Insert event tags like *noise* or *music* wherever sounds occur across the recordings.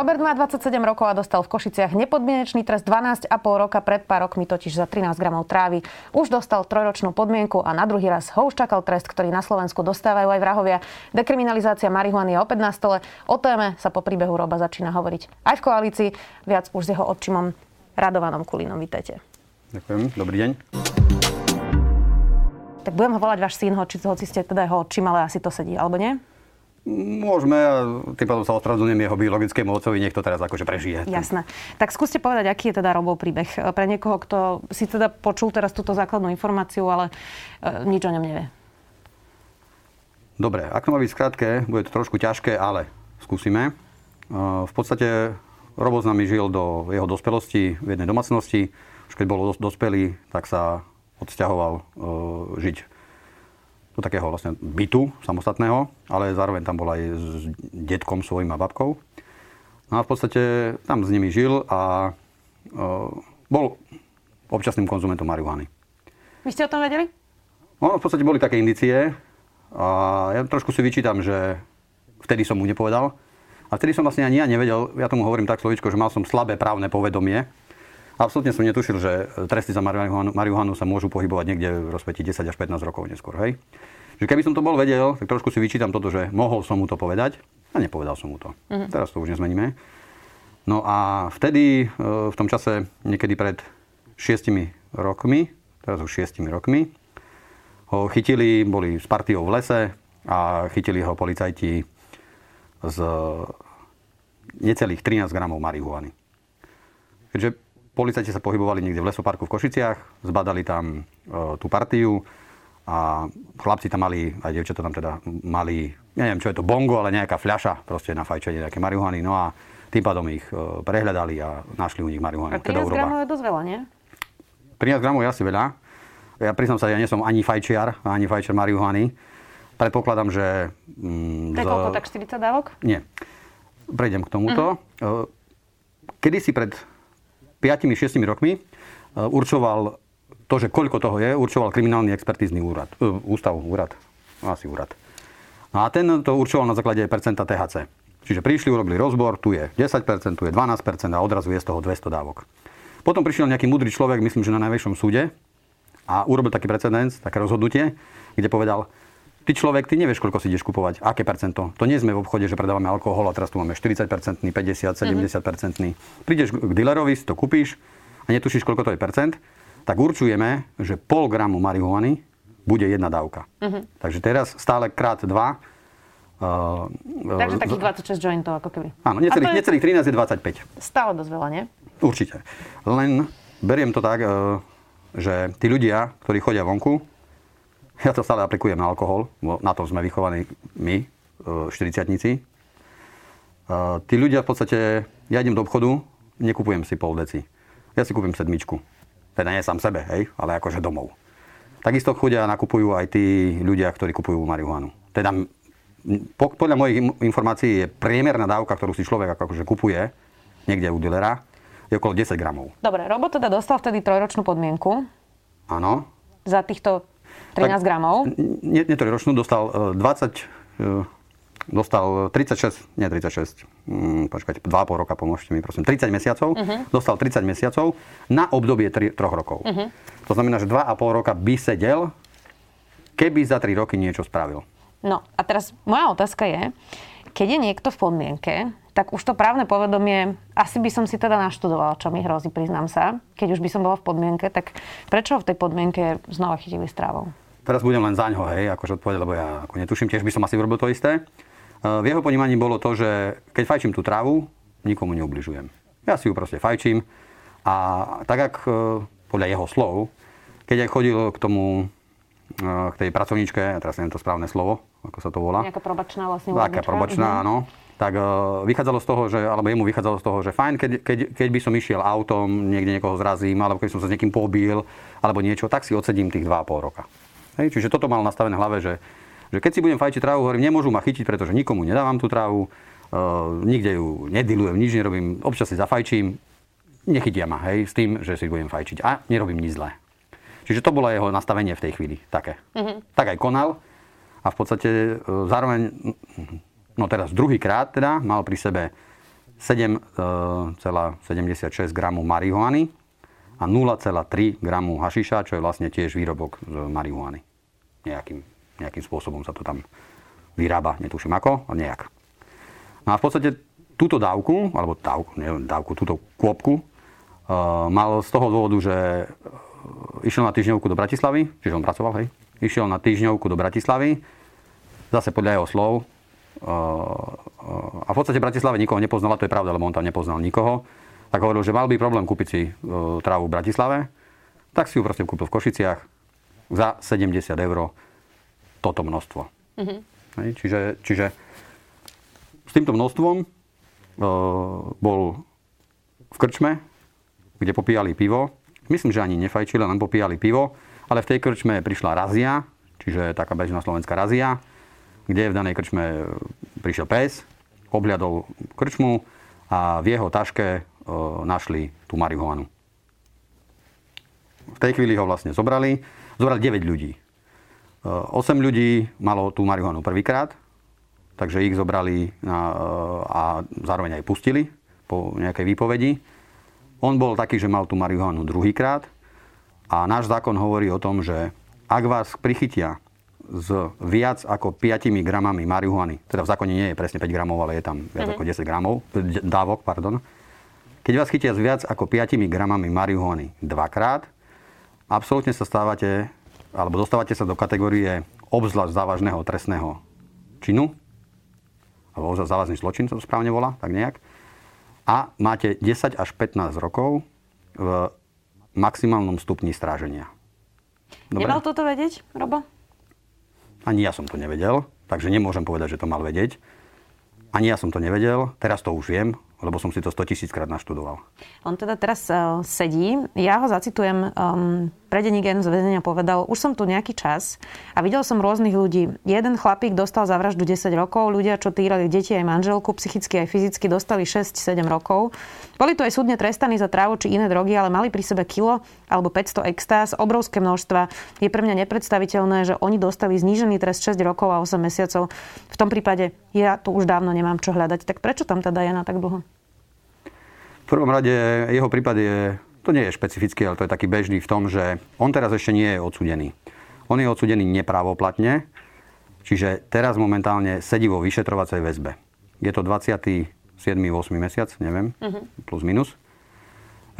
Robert má 27 rokov a dostal v Košiciach nepodmienečný trest 12,5 roka. Pred pár rokmi totiž za 13 gramov trávy. Už dostal trojročnú podmienku a na druhý raz ho už čakal trest, ktorý na Slovensku dostávajú aj vrahovia. Dekriminalizácia marihuany je opäť na stole. O téme sa po príbehu Roba začína hovoriť aj v koalícii. Viac už s jeho odčimom Radovanom Kulinom. Vítajte. Ďakujem. Dobrý deň. Tak budem ho volať váš syn, hoci, hoci ste teda jeho odčím, ale asi to sedí, alebo nie? Môžeme, tým pádom sa ospravedlňujem jeho biologickému otcovi, nech to teraz akože prežije. Jasné. Tak skúste povedať, aký je teda Robov príbeh pre niekoho, kto si teda počul teraz túto základnú informáciu, ale e, nič o ňom nevie. Dobre, ak to má byť skrátke, bude to trošku ťažké, ale skúsime. E, v podstate Robo s nami žil do jeho dospelosti v jednej domácnosti. Už keď bol dospelý, tak sa odsťahoval e, žiť do takého vlastne bytu samostatného, ale zároveň tam bol aj s detkom svojím a babkou. No a v podstate tam s nimi žil a uh, bol občasným konzumentom marihuany. Vy ste o tom vedeli? No, v podstate boli také indície a ja trošku si vyčítam, že vtedy som mu nepovedal. A vtedy som vlastne ani ja nevedel, ja tomu hovorím tak slovičko, že mal som slabé právne povedomie. Absolútne som netušil, že tresty za marihuanu, marihuanu sa môžu pohybovať niekde v rozpeti 10 až 15 rokov neskôr. Hej? Že keby som to bol vedel, tak trošku si vyčítam toto, že mohol som mu to povedať a nepovedal som mu to. Uh-huh. Teraz to už nezmeníme. No a vtedy, e, v tom čase, niekedy pred šiestimi rokmi, teraz už šiestimi rokmi, ho chytili, boli s partiou v lese a chytili ho policajti z necelých 13 gramov marihuany. Keďže policajti sa pohybovali niekde v lesoparku v Košiciach, zbadali tam e, tú partiu, a chlapci tam mali, aj dievčatá tam teda mali, neviem, čo je to bongo, ale nejaká fľaša proste na fajčenie nejaké marihuany. No a tým pádom ich e, prehľadali a našli u nich marihuanu. A 13 teda gramov je dosť veľa, nie? 13 gramov je asi veľa. Ja priznám sa, ja nie som ani fajčiar, ani fajčiar marihuany. Predpokladám, že... Mm, to je koľko, tak 40 dávok? Nie. Prejdem k tomuto. Uh-huh. Kedy si pred 5-6 rokmi e, určoval to, že koľko toho je, určoval kriminálny expertízny úrad, uh, ústav, úrad, asi úrad. No a ten to určoval na základe percenta THC. Čiže prišli, urobili rozbor, tu je 10%, tu je 12% a odrazu je z toho 200 dávok. Potom prišiel nejaký mudrý človek, myslím, že na najväčšom súde a urobil taký precedens, také rozhodnutie, kde povedal, ty človek, ty nevieš, koľko si ideš kupovať, aké percento. To nie sme v obchode, že predávame alkohol a teraz tu máme 40% 50 70 70 Prídeš k dealerovi, si to kúpiš a netušíš, koľko to je percent tak určujeme, že pol gramu marihuany bude jedna dávka. Uh-huh. Takže teraz stále krát dva. Uh, Takže uh, takých 26 jointov ako keby. Áno, necelých, je... necelých 13 je 25. Stále dosť veľa, nie? Určite. Len beriem to tak, uh, že tí ľudia, ktorí chodia vonku, *laughs* ja to stále aplikujem na alkohol, na to sme vychovaní my, uh, 40 uh, Tí ľudia v podstate, ja idem do obchodu, nekupujem si pol deci. Ja si kúpim sedmičku. Teda nie sám sebe, hej, ale akože domov. Takisto chodia a nakupujú aj tí ľudia, ktorí kupujú marihuanu. Teda po, podľa mojich informácií je priemerná dávka, ktorú si človek akože kupuje niekde u dilera, je okolo 10 gramov. Dobre, Robo teda dostal vtedy trojročnú podmienku. Áno. Za týchto 13 tak, gramov. Nie, nie trojročnú, dostal 20, dostal 36, nie 36, hmm, počkajte, 2,5 roka, pomôžte mi prosím, 30 mesiacov, uh-huh. dostal 30 mesiacov na obdobie 3, 3 rokov. Uh-huh. To znamená, že 2,5 roka by sedel, keby za 3 roky niečo spravil. No a teraz moja otázka je, keď je niekto v podmienke, tak už to právne povedomie, asi by som si teda naštudovala, čo mi hrozí, priznám sa. Keď už by som bola v podmienke, tak prečo v tej podmienke znova chytili strávou? Teraz budem len zaňho, hej, akože odpovedať, lebo ja ako netuším, tiež by som asi urobil to isté. V jeho ponímaní bolo to, že keď fajčím tú trávu, nikomu neubližujem. Ja si ju proste fajčím a tak, ak e, podľa jeho slov, keď aj chodil k tomu, e, k tej pracovníčke, ja teraz neviem to správne slovo, ako sa to volá. Nejaká probačná vlastne Taká probačná, mhm. Tak uh, vychádzalo z toho, že, alebo jemu vychádzalo z toho, že fajn, keď, keď, keď by som išiel autom, niekde niekoho zrazím, alebo keď som sa s niekým pobil, alebo niečo, tak si odsedím tých 2,5 roka. Hej, čiže toto mal nastavené v hlave, že že keď si budem fajčiť trávu, hovorím, nemôžu ma chytiť, pretože nikomu nedávam tú trávu, uh, nikde ju nedilujem, nič nerobím, občas si zafajčím, nechytia ma, hej, s tým, že si budem fajčiť. A nerobím nič zlé. Čiže to bolo jeho nastavenie v tej chvíli, také. Mm-hmm. Tak aj konal a v podstate e, zároveň, no teraz druhýkrát teda, mal pri sebe 7,76 gramov marihuany a 0,3 gramu hašiša, čo je vlastne tiež výrobok z marihuany. Nejakým, nejakým spôsobom sa to tam vyrába, netuším ako, ale nejak. No a v podstate túto dávku, alebo dávku, neviem, dávku, túto kôpku, uh, mal z toho dôvodu, že išiel na týždňovku do Bratislavy, čiže on pracoval, hej, išiel na týždňovku do Bratislavy, zase podľa jeho slov, a v podstate v Bratislave nikoho nepoznala, to je pravda, lebo on tam nepoznal nikoho, tak hovoril, že mal by problém kúpiť si uh, trávu v Bratislave, tak si ju proste kúpil v Košiciach za 70 eur toto množstvo. Mm-hmm. Hej, čiže, čiže s týmto množstvom bol v krčme, kde popíjali pivo. Myslím, že ani nefajčili, len popíjali pivo. Ale v tej krčme prišla razia, čiže taká bežná slovenská razia, kde v danej krčme e, prišiel pes, obľadol krčmu a v jeho taške e, našli tú marihuanu. V tej chvíli ho vlastne zobrali. Zobrali 9 ľudí. 8 e, ľudí malo tú marihuanu prvýkrát, takže ich zobrali a, a zároveň aj pustili po nejakej výpovedi. On bol taký, že mal tú marihuanu druhýkrát a náš zákon hovorí o tom, že ak vás prichytia s viac ako 5 gramami marihuany, teda v zákone nie je presne 5 gramov, ale je tam viac mm-hmm. ako 10 gramov, dávok, pardon. Keď vás chytia s viac ako 5 gramami marihuany dvakrát, absolútne sa stávate, alebo dostávate sa do kategórie obzvlášť závažného trestného činu, alebo závažný zločin, to správne volá, tak nejak. A máte 10 až 15 rokov v maximálnom stupni stráženia. Dobre? Nemal toto vedieť, Robo? Ani ja som to nevedel, takže nemôžem povedať, že to mal vedieť. Ani ja som to nevedel, teraz to už viem, lebo som si to 100 tisíc krát naštudoval. On teda teraz uh, sedí. Ja ho zacitujem. Um, pre Denigen z väzenia povedal, už som tu nejaký čas a videl som rôznych ľudí. Jeden chlapík dostal za vraždu 10 rokov, ľudia, čo týrali deti aj manželku, psychicky aj fyzicky, dostali 6-7 rokov. Boli tu aj súdne trestaní za trávu či iné drogy, ale mali pri sebe kilo alebo 500 extáz, obrovské množstva. Je pre mňa nepredstaviteľné, že oni dostali znížený trest 6 rokov a 8 mesiacov. V tom prípade ja tu už dávno nemám čo hľadať. Tak prečo tam teda je na tak dlho? Prvom rade jeho prípad je to nie je špecifický, ale to je taký bežný v tom, že on teraz ešte nie je odsudený. On je odsudený nepravoplatne, čiže teraz momentálne sedí vo vyšetrovacej väzbe. Je to 27. 8. mesiac, neviem, uh-huh. plus minus.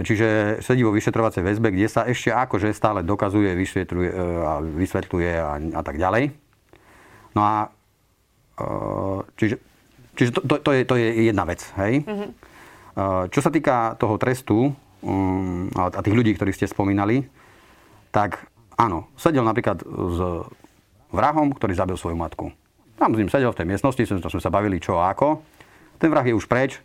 Čiže sedí vo vyšetrovacej väzbe, kde sa ešte akože stále dokazuje, vysvetľuje e, a, vysvetľuje a, a tak ďalej. No a e, čiže, čiže to, to, to, je, to je jedna vec. Hej? Uh-huh. Čo sa týka toho trestu, um, a tých ľudí, ktorých ste spomínali, tak áno, sedel napríklad s vrahom, ktorý zabil svoju matku. Tam s ním sedel v tej miestnosti, sme, sme sa bavili čo a ako. Ten vrah je už preč,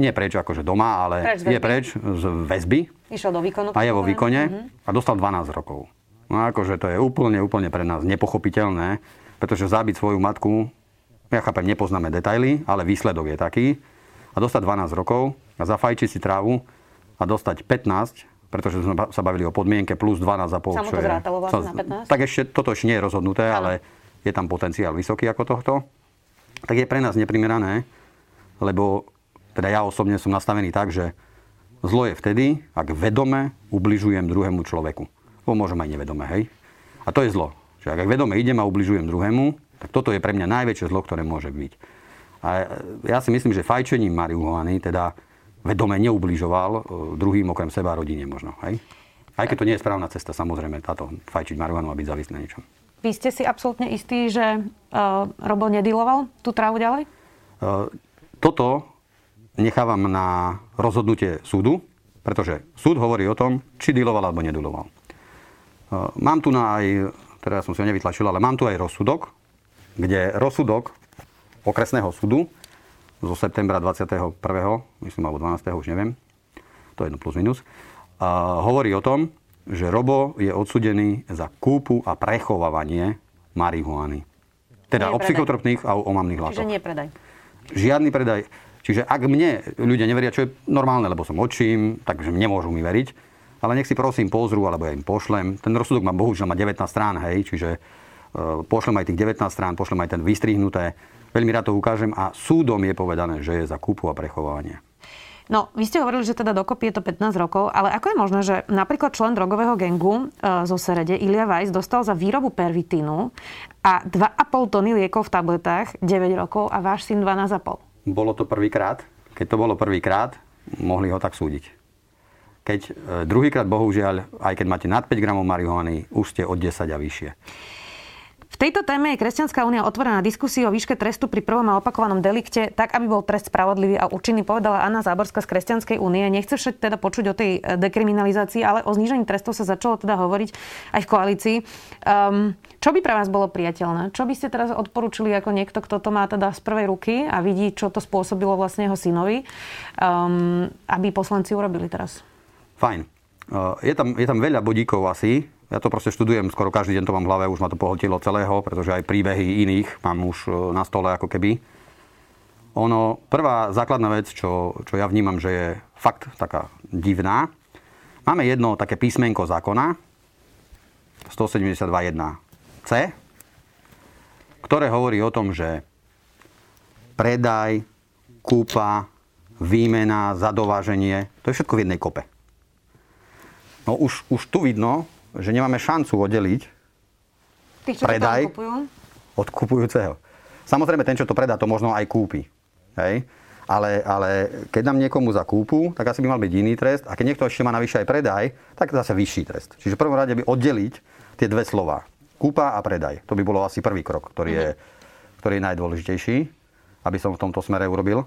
nie preč akože doma, ale preč je preč z väzby. Išiel do výkonu. A je vo výkone uh-huh. a dostal 12 rokov. No akože to je úplne, úplne pre nás nepochopiteľné, pretože zabiť svoju matku, ja chápem, nepoznáme detaily, ale výsledok je taký. A dostať 12 rokov a zafajčiť si trávu, a dostať 15, pretože sme sa bavili o podmienke, plus 12,5. Samo to zrátalo vlastne na 15? Tak ešte toto ešte nie je rozhodnuté, ano. ale je tam potenciál vysoký ako tohto. Tak je pre nás neprimerané, lebo teda ja osobne som nastavený tak, že zlo je vtedy, ak vedome ubližujem druhému človeku. Bo môžem aj nevedome, hej? A to je zlo. Že ak vedome idem a ubližujem druhému, tak toto je pre mňa najväčšie zlo, ktoré môže byť. A ja si myslím, že fajčením marihuany, teda vedome neubližoval e, druhým okrem seba a rodine možno. Hej? Aj keď to nie je správna cesta, samozrejme, táto fajčiť marihuanu a byť závislý na niečom. Vy ste si absolútne istí, že uh, Robo nediloval tú trávu ďalej? Uh, toto nechávam na rozhodnutie súdu, pretože súd hovorí o tom, či diloval alebo nediloval. Uh, mám tu na aj, teda ja som si ho nevytlačil, ale mám tu aj rozsudok, kde rozsudok okresného súdu zo septembra 21. myslím, alebo 12. už neviem, to je jedno plus minus, a hovorí o tom, že Robo je odsudený za kúpu a prechovávanie marihuany. Teda o psychotropných a o omamných látok. Čiže nie predaj. Žiadny predaj. Čiže ak mne ľudia neveria, čo je normálne, lebo som očím, takže nemôžu mi veriť, ale nech si prosím pozrú, alebo ja im pošlem. Ten rozsudok má bohužiaľ má 19 strán, hej, čiže uh, pošlem aj tých 19 strán, pošlem aj ten vystrihnuté. Veľmi rád to ukážem a súdom je povedané, že je za kúpu a prechovávanie. No, vy ste hovorili, že teda dokopy je to 15 rokov, ale ako je možné, že napríklad člen drogového gengu e, zo Serede, Ilia Weiss, dostal za výrobu pervitínu a 2,5 tony liekov v tabletách 9 rokov a váš syn 12,5? Bolo to prvýkrát. Keď to bolo prvýkrát, mohli ho tak súdiť. Keď e, druhýkrát, bohužiaľ, aj keď máte nad 5 gramov marihuany, už ste od 10 a vyššie. Tejto téme je Kresťanská únia otvorená diskusiu o výške trestu pri prvom a opakovanom delikte, tak aby bol trest spravodlivý a účinný, povedala Anna Záborská z Kresťanskej únie. Nechce však teda počuť o tej e, dekriminalizácii, ale o znížení trestov sa začalo teda hovoriť aj v koalícii. Um, čo by pre vás bolo priateľné? Čo by ste teraz odporúčili ako niekto, kto to má teda z prvej ruky a vidí, čo to spôsobilo vlastne jeho synovi, um, aby poslanci urobili teraz? Fajn. Uh, je tam, je tam veľa bodíkov asi, ja to proste študujem, skoro každý deň to mám v hlave, už ma to pohltilo celého, pretože aj príbehy iných mám už e, na stole ako keby. Ono, prvá základná vec, čo, čo ja vnímam, že je fakt taká divná, máme jedno také písmenko zákona, 172.1c, ktoré hovorí o tom, že predaj, kúpa, výmena, zadováženie, to je všetko v jednej kope. No už, už tu vidno, že nemáme šancu oddeliť Tých, čo predaj od kupujúceho. Samozrejme, ten, čo to predá, to možno aj kúpi. Hej? Ale, ale keď nám niekomu zakúpu, tak asi by mal byť iný trest. A keď niekto ešte má navyše aj predaj, tak zase vyšší trest. Čiže v prvom rade by oddeliť tie dve slova. Kúpa a predaj. To by bolo asi prvý krok, ktorý je, ktorý je najdôležitejší, aby som v tomto smere urobil. E,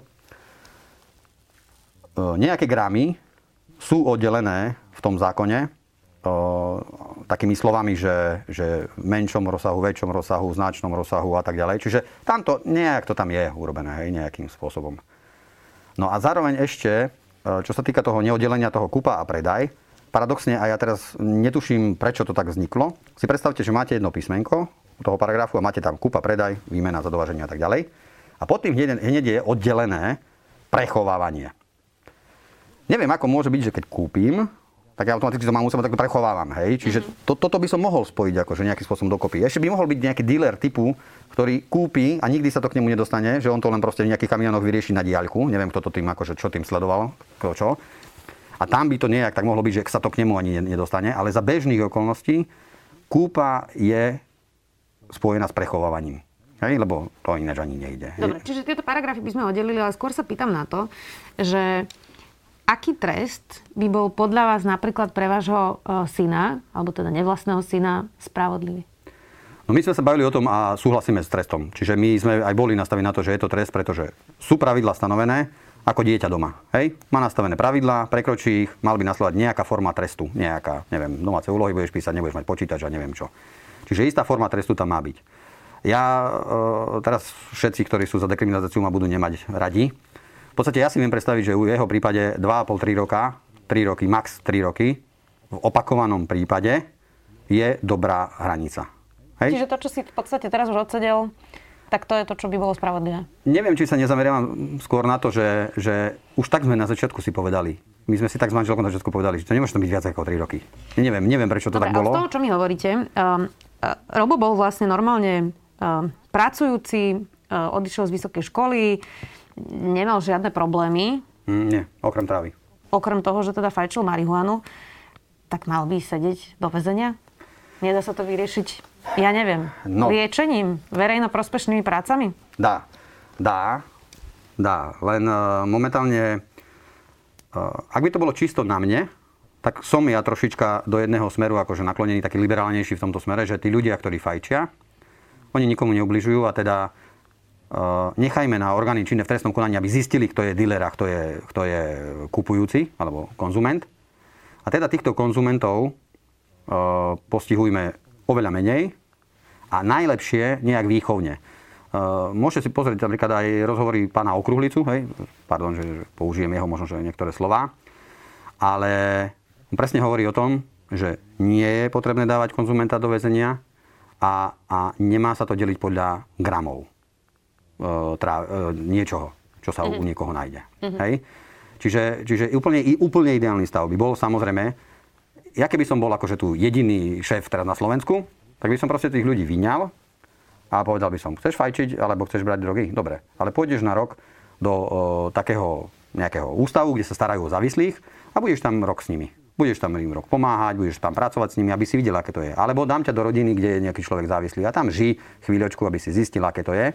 nejaké gramy sú oddelené v tom zákone takými slovami, že, že v menšom rozsahu, väčšom rozsahu, značnom rozsahu a tak ďalej. Čiže tamto, nejak to tam je urobené, hej, nejakým spôsobom. No a zároveň ešte, e, čo sa týka toho neoddelenia toho kupa a predaj, paradoxne, a ja teraz netuším, prečo to tak vzniklo, si predstavte, že máte jedno písmenko toho paragrafu a máte tam kupa, predaj, výmena, zadovaženie a tak ďalej. A pod tým hneď, hneď je oddelené prechovávanie. Neviem, ako môže byť, že keď kúpim, tak ja automaticky to mám u seba, tak to prechovávam. Hej? Čiže mm-hmm. to, toto by som mohol spojiť akože nejakým spôsobom dokopy. Ešte by mohol byť nejaký dealer typu, ktorý kúpi a nikdy sa to k nemu nedostane, že on to len proste v nejakých kamionoch vyrieši na diaľku. Neviem, kto to tým, akože, čo tým sledoval, kto čo. A tam by to nejak tak mohlo byť, že sa to k nemu ani nedostane. Ale za bežných okolností kúpa je spojená s prechovávaním. Hej, lebo to ináč ani nejde. Dobre, čiže tieto paragrafy by sme oddelili, ale skôr sa pýtam na to, že Aký trest by bol podľa vás napríklad pre vášho e, syna, alebo teda nevlastného syna, spravodlivý? No my sme sa bavili o tom a súhlasíme s trestom. Čiže my sme aj boli nastavení na to, že je to trest, pretože sú pravidla stanovené ako dieťa doma. Hej? Má nastavené pravidlá, prekročí ich, mal by nasledovať nejaká forma trestu. Nejaká, neviem, domáce úlohy budeš písať, nebudeš mať počítač a neviem čo. Čiže istá forma trestu tam má byť. Ja e, teraz všetci, ktorí sú za dekriminalizáciu, ma budú nemať radi, v podstate ja si viem predstaviť, že u jeho prípade 2,5-3 roka, 3 roky, max 3 roky, v opakovanom prípade je dobrá hranica. Hej? Čiže to, čo si v podstate teraz už odsedel, tak to je to, čo by bolo spravodlivé. Neviem, či sa nezameriavam skôr na to, že, že už tak sme na začiatku si povedali. My sme si tak s manželkou na začiatku povedali, že to nemôže byť viac ako 3 roky. Neviem, neviem prečo to Dobre, tak bolo. z toho, čo mi hovoríte, um, uh, Robo bol vlastne normálne uh, pracujúci, uh, odišiel z vysokej školy, nemal žiadne problémy. Mm, nie, okrem trávy. Okrem toho, že teda fajčil marihuanu, tak mal by sedieť do väzenia? Nedá sa to vyriešiť, ja neviem, no. liečením, verejno prospešnými prácami? Dá, dá, dá. Len uh, momentálne, uh, ak by to bolo čisto na mne, tak som ja trošička do jedného smeru akože naklonený, taký liberálnejší v tomto smere, že tí ľudia, ktorí fajčia, oni nikomu neubližujú a teda nechajme na orgány činné v trestnom konaní, aby zistili, kto je dealer a kto je, kto je kupujúci alebo konzument. A teda týchto konzumentov uh, postihujme oveľa menej a najlepšie nejak výchovne. Uh, môžete si pozrieť napríklad aj rozhovory pána Okruhlicu, hej, pardon, že použijem jeho možno, že niektoré slova, ale on presne hovorí o tom, že nie je potrebné dávať konzumenta do väzenia a, a nemá sa to deliť podľa gramov. E, trá, e, niečoho. čo sa mm-hmm. u niekoho nájde. Mm-hmm. Hej? Čiže, čiže úplne, úplne ideálny stav by bol samozrejme, ja keby som bol akože tu jediný šéf teraz na Slovensku, tak by som proste tých ľudí vyňal a povedal by som, chceš fajčiť alebo chceš brať drogy? Dobre, ale pôjdeš na rok do o, takého nejakého ústavu, kde sa starajú o závislých a budeš tam rok s nimi. Budeš tam im rok pomáhať, budeš tam pracovať s nimi, aby si videl, aké to je. Alebo dám ťa do rodiny, kde je nejaký človek závislý a tam ži chvíľočku, aby si zistil, aké to je,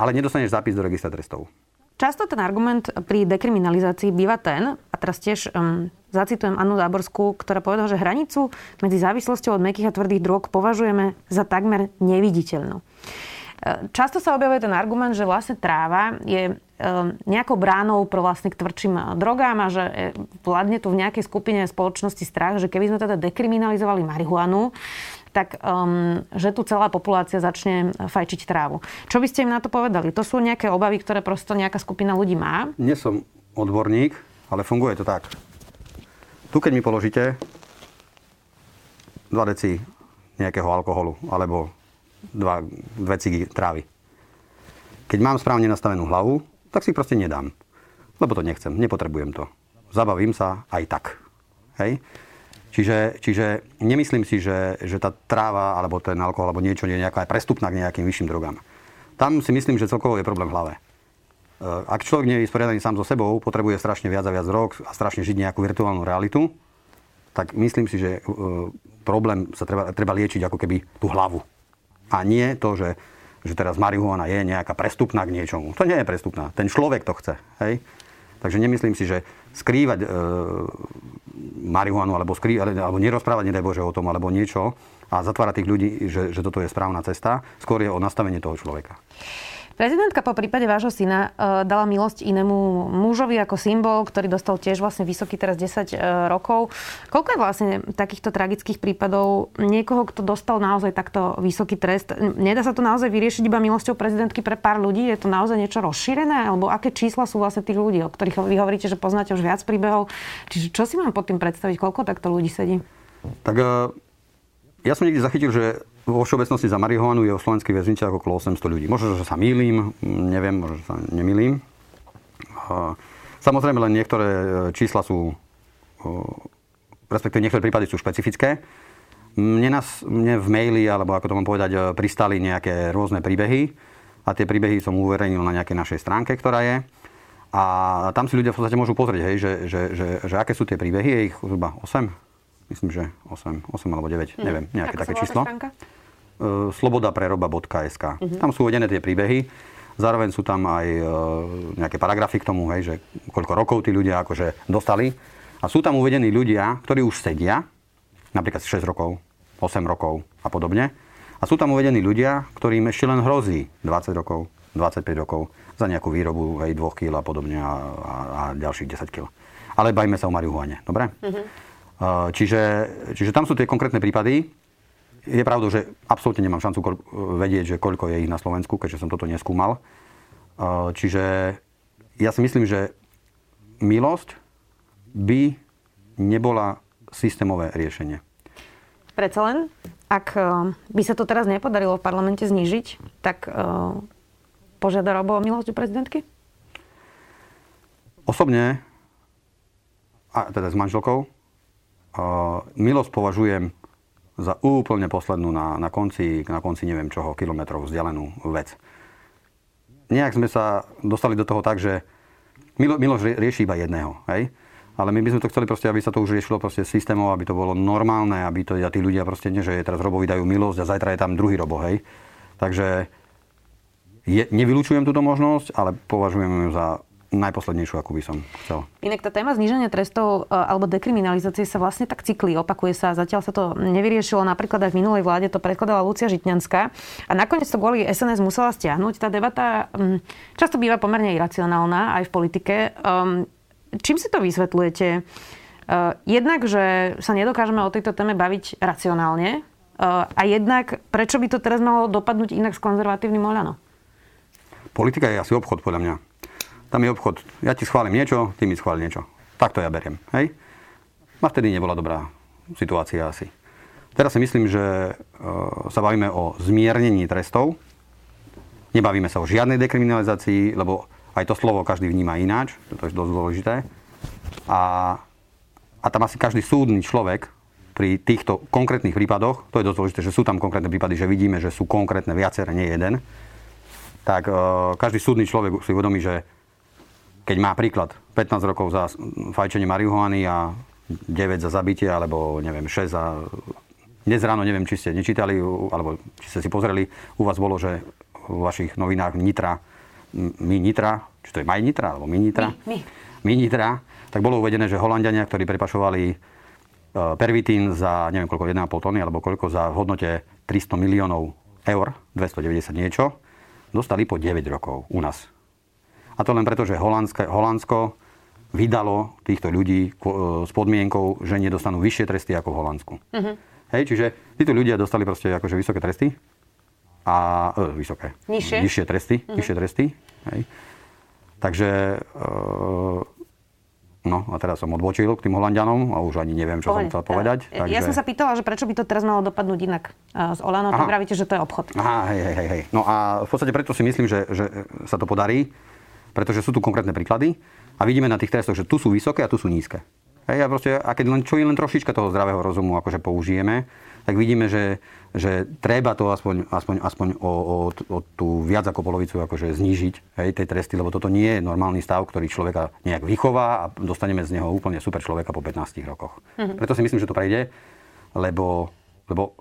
ale nedostaneš zápis do registra trestov. Často ten argument pri dekriminalizácii býva ten, a teraz tiež um, zacitujem Annu Záborskú, ktorá povedala, že hranicu medzi závislosťou od mekých a tvrdých drog považujeme za takmer neviditeľnú. E, často sa objavuje ten argument, že vlastne tráva je e, nejakou bránou pro vlastne k tvrdším drogám a že e, vládne tu v nejakej skupine spoločnosti strach, že keby sme teda dekriminalizovali marihuanu, tak um, že tu celá populácia začne fajčiť trávu. Čo by ste im na to povedali? To sú nejaké obavy, ktoré prosto nejaká skupina ľudí má? Nie som odborník, ale funguje to tak. Tu keď mi položíte 2 deci nejakého alkoholu alebo 2, 2 cigy trávy. Keď mám správne nastavenú hlavu, tak si proste nedám. Lebo to nechcem, nepotrebujem to. Zabavím sa aj tak. Hej? Čiže, čiže nemyslím si, že, že tá tráva alebo ten alkohol alebo niečo nie je nejaká prestupná k nejakým vyšším drogám. Tam si myslím, že celkovo je problém v hlave. E, ak človek nie je vysporiadaný sám so sebou, potrebuje strašne viac a viac drog a strašne žiť nejakú virtuálnu realitu, tak myslím si, že e, problém sa treba, treba liečiť ako keby tú hlavu. A nie to, že, že teraz marihuana je nejaká prestupná k niečomu. To nie je prestupná. Ten človek to chce. Hej? Takže nemyslím si, že skrývať e, marihuanu alebo, skrý, alebo nerozprávať, nedaj Bože, o tom alebo niečo a zatvárať tých ľudí, že, že toto je správna cesta, skôr je o nastavenie toho človeka. Prezidentka po prípade vášho syna uh, dala milosť inému mužovi ako symbol, ktorý dostal tiež vlastne vysoký teraz 10 uh, e, rokov. Koľko je vlastne takýchto tragických prípadov niekoho, kto dostal naozaj takto vysoký trest? Nedá sa to naozaj vyriešiť iba milosťou prezidentky pre pár ľudí? Je to naozaj niečo rozšírené? Alebo aké čísla sú vlastne tých ľudí, o ktorých vy hovoríte, že poznáte už viac príbehov? Čiže čo si mám pod tým predstaviť? Koľko takto ľudí sedí? Tak uh, ja som niekde zachytil, že vo všeobecnosti za marihuanu je v slovenských väzniciach okolo 800 ľudí. Možno, že sa mýlim, neviem, možno, že sa nemýlim. Samozrejme, len niektoré e, čísla sú, respektíve niektoré prípady sú špecifické. Mne, nás, mne v maili, alebo ako to mám povedať, e, pristali nejaké rôzne príbehy a tie príbehy som uverejnil na nejakej našej stránke, ktorá je. A tam si ľudia v podstate môžu pozrieť, hej, že, že, že, že aké sú tie príbehy, je ich zhruba 8, myslím, že 8, 8 alebo 9, hmm. neviem, nejaké také číslo. E, slobodapreroba.sk. Uh-huh. Tam sú uvedené tie príbehy. Zároveň sú tam aj e, nejaké paragrafy k tomu, hej, že koľko rokov tí ľudia akože dostali. A sú tam uvedení ľudia, ktorí už sedia, napríklad 6 rokov, 8 rokov a podobne. A sú tam uvedení ľudia, ktorým ešte len hrozí 20 rokov, 25 rokov za nejakú výrobu hej, 2 kg a podobne a, a, a ďalších 10 kg. Ale bajme sa o marihuane, dobre? Uh-huh. Čiže, čiže tam sú tie konkrétne prípady je pravdou, že absolútne nemám šancu vedieť, že koľko je ich na Slovensku, keďže som toto neskúmal. Čiže ja si myslím, že milosť by nebola systémové riešenie. Predsa len, ak e, by sa to teraz nepodarilo v parlamente znížiť, tak e, požiada Robo o milosť u prezidentky? Osobne, a teda s manželkou, milosť považujem za úplne poslednú na, na, konci, na konci neviem čoho, kilometrov vzdialenú vec. Nejak sme sa dostali do toho tak, že Milo, Miloš rieši iba jedného, hej? Ale my by sme to chceli proste, aby sa to už riešilo proste systémov, aby to bolo normálne, aby to ja tí ľudia proste nie, že teraz Robovi dajú milosť a zajtra je tam druhý Robo, hej? Takže je, nevylučujem túto možnosť, ale považujem ju za najposlednejšiu, akú by som chcel. Inak tá téma zníženia trestov e, alebo dekriminalizácie sa vlastne tak cykli, opakuje sa. Zatiaľ sa to nevyriešilo, napríklad aj v minulej vláde to predkladala Lucia Žitňanská. A nakoniec to kvôli SNS musela stiahnuť. Tá debata mm, často býva pomerne iracionálna aj v politike. Ehm, čím si to vysvetľujete? E, jednak, že sa nedokážeme o tejto téme baviť racionálne e, a jednak, prečo by to teraz malo dopadnúť inak s konzervatívnym Oľano? Politika je asi obchod, podľa mňa. Tam je obchod. Ja ti schválim niečo, ty mi schváli niečo. Tak to ja beriem. Hej? A vtedy nebola dobrá situácia asi. Teraz si myslím, že e, sa bavíme o zmiernení trestov. Nebavíme sa o žiadnej dekriminalizácii, lebo Aj to slovo každý vníma ináč, to je dosť dôležité. A, a tam asi každý súdny človek pri týchto konkrétnych prípadoch, to je dosť dôležité, že sú tam konkrétne prípady, že vidíme, že sú konkrétne viaceré, nie jeden, tak uh, každý súdny človek si uvedomí, že keď má príklad 15 rokov za fajčenie marihuany a 9 za zabitie, alebo neviem, 6 za... Dnes ráno neviem, či ste nečítali, alebo či ste si pozreli, u vás bolo, že v vašich novinách Nitra, my Nitra, či to je Maj Nitra, alebo my Nitra? My, my. My Nitra, tak bolo uvedené, že Holandiania, ktorí prepašovali Eh, pervitín za neviem koľko, 1,5 tony alebo koľko za v hodnote 300 miliónov eur, 290 niečo, dostali po 9 rokov u nás. A to len preto, že Holandsko, Holandsko vydalo týchto ľudí eh, s podmienkou, že nedostanú vyššie tresty ako v Holandsku. Uh-huh. Hej, čiže títo ľudia dostali proste akože vysoké tresty a e, vysoké. Nižšie? Vyššie tresty. Uh-huh. Vyššie tresty. Hej. Takže e, No a teraz som odbočil k tým Holandianom a už ani neviem, čo Pohľad. som chcel povedať. Ja, takže... ja som sa pýtala, že prečo by to teraz malo dopadnúť inak z Olano, tak vravíte, že to je obchod. Aha, hej, hej, hej. No a v podstate preto si myslím, že, že sa to podarí, pretože sú tu konkrétne príklady a vidíme na tých testoch, že tu sú vysoké a tu sú nízke. Hej, a, proste, a keď len, čo je len trošička toho zdravého rozumu akože použijeme, tak vidíme, že, že treba to aspoň, aspoň, aspoň o, o, o tú viac ako polovicu akože znížiť hej, tej tresty, lebo toto nie je normálny stav, ktorý človeka nejak vychová a dostaneme z neho úplne super človeka po 15 rokoch. Mm-hmm. Preto si myslím, že to prejde, lebo, lebo,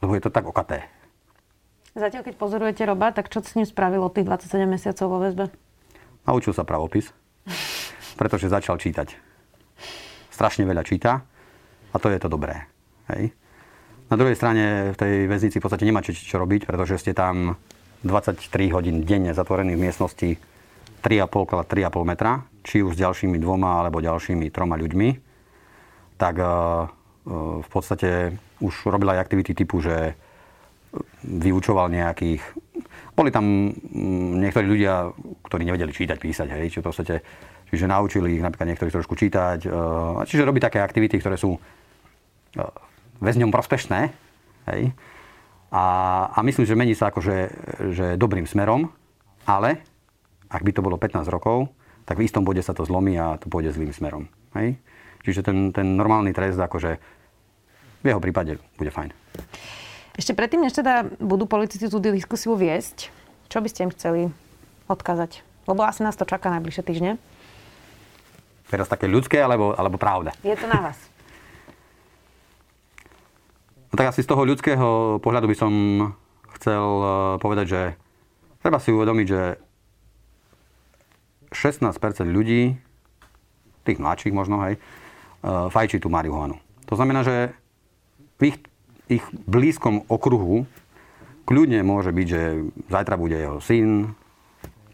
lebo je to tak okaté. Zatiaľ, keď pozorujete Roba, tak čo s ním spravilo tých 27 mesiacov vo väzbe? Naučil sa pravopis, pretože začal čítať. Strašne veľa číta a to je to dobré. Hej? Na druhej strane v tej väznici v podstate nemáte čo robiť, pretože ste tam 23 hodín denne zatvorení v miestnosti 3,5 x 3,5 metra, či už s ďalšími dvoma alebo ďalšími troma ľuďmi, tak uh, v podstate už robil aj aktivity typu, že vyučoval nejakých... Boli tam mm, niektorí ľudia, ktorí nevedeli čítať, písať, hej, čiže v podstate, čiže naučili ich napríklad niektorí trošku čítať, uh, čiže robí také aktivity, ktoré sú uh, väzňom prospešné. Hej. A, a myslím, že mení sa akože že dobrým smerom, ale ak by to bolo 15 rokov, tak v istom bode sa to zlomí a to pôjde zlým smerom. Hej. Čiže ten, ten normálny trest akože v jeho prípade bude fajn. Ešte predtým, než teda budú politici tú diskusiu viesť, čo by ste im chceli odkázať? Lebo asi nás to čaká najbližšie týždne. Teraz také ľudské alebo, alebo pravda? Je to na vás. *laughs* No tak asi z toho ľudského pohľadu by som chcel eh, povedať, že treba si uvedomiť, že 16% ľudí, tých mladších možno, hej, eh, fajčí tú marihuanu. To znamená, že v ich, ich blízkom okruhu kľudne môže byť, že zajtra bude jeho syn,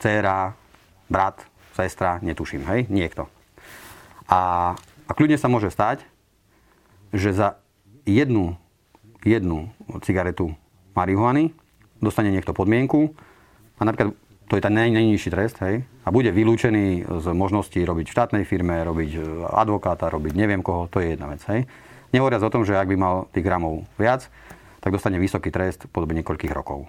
dcéra, brat, sestra, netuším, hej, niekto. A, a kľudne sa môže stať, že za jednu jednu cigaretu marihuany, dostane niekto podmienku a napríklad to je ten najnižší trest, hej, a bude vylúčený z možnosti robiť v štátnej firme, robiť e, advokáta, robiť neviem koho, to je jedna vec, hej. Nehovoriac o tom, že ak by mal tých gramov viac, tak dostane vysoký trest v podobe niekoľkých rokov.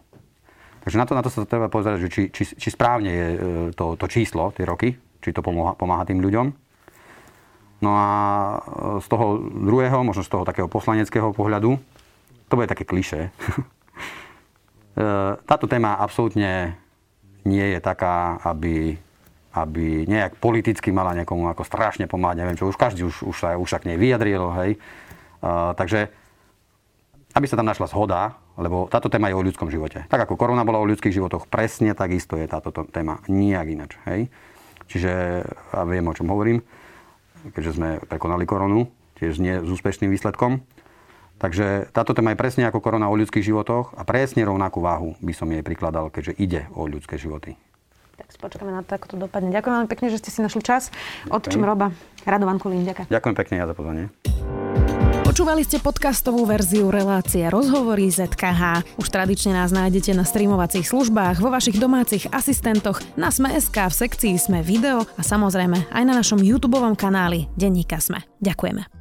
Takže na to, na to sa treba pozerať, že či, či, či správne je e, to, to číslo, tie roky, či to pomáha, pomáha tým ľuďom. No a e, z toho druhého, možno z toho takého poslaneckého pohľadu, to bude také kliše. *laughs* Táto téma absolútne nie je taká, aby, aby nejak politicky mala niekomu ako strašne pomáhať, neviem čo, už každý už, už sa už sa k nej vyjadril, hej. Uh, takže, aby sa tam našla zhoda, lebo táto téma je o ľudskom živote. Tak ako korona bola o ľudských životoch, presne takisto je táto téma, nijak inač, hej. Čiže, a viem, o čom hovorím, keďže sme prekonali koronu, tiež nie s úspešným výsledkom. Takže táto téma je presne ako korona o ľudských životoch a presne rovnakú váhu by som jej prikladal, keďže ide o ľudské životy. Tak spočkáme na to, ako to dopadne. Ďakujem veľmi pekne, že ste si našli čas. Odčím Roba. Radovan Kulín, ďakujem. Ďakujem pekne ja za pozvanie. Počúvali ste podcastovú verziu relácie Rozhovory ZKH. Už tradične nás nájdete na streamovacích službách, vo vašich domácich asistentoch, na Sme.sk, v sekcii Sme video a samozrejme aj na našom YouTube kanáli Denníka Sme. Ďakujeme.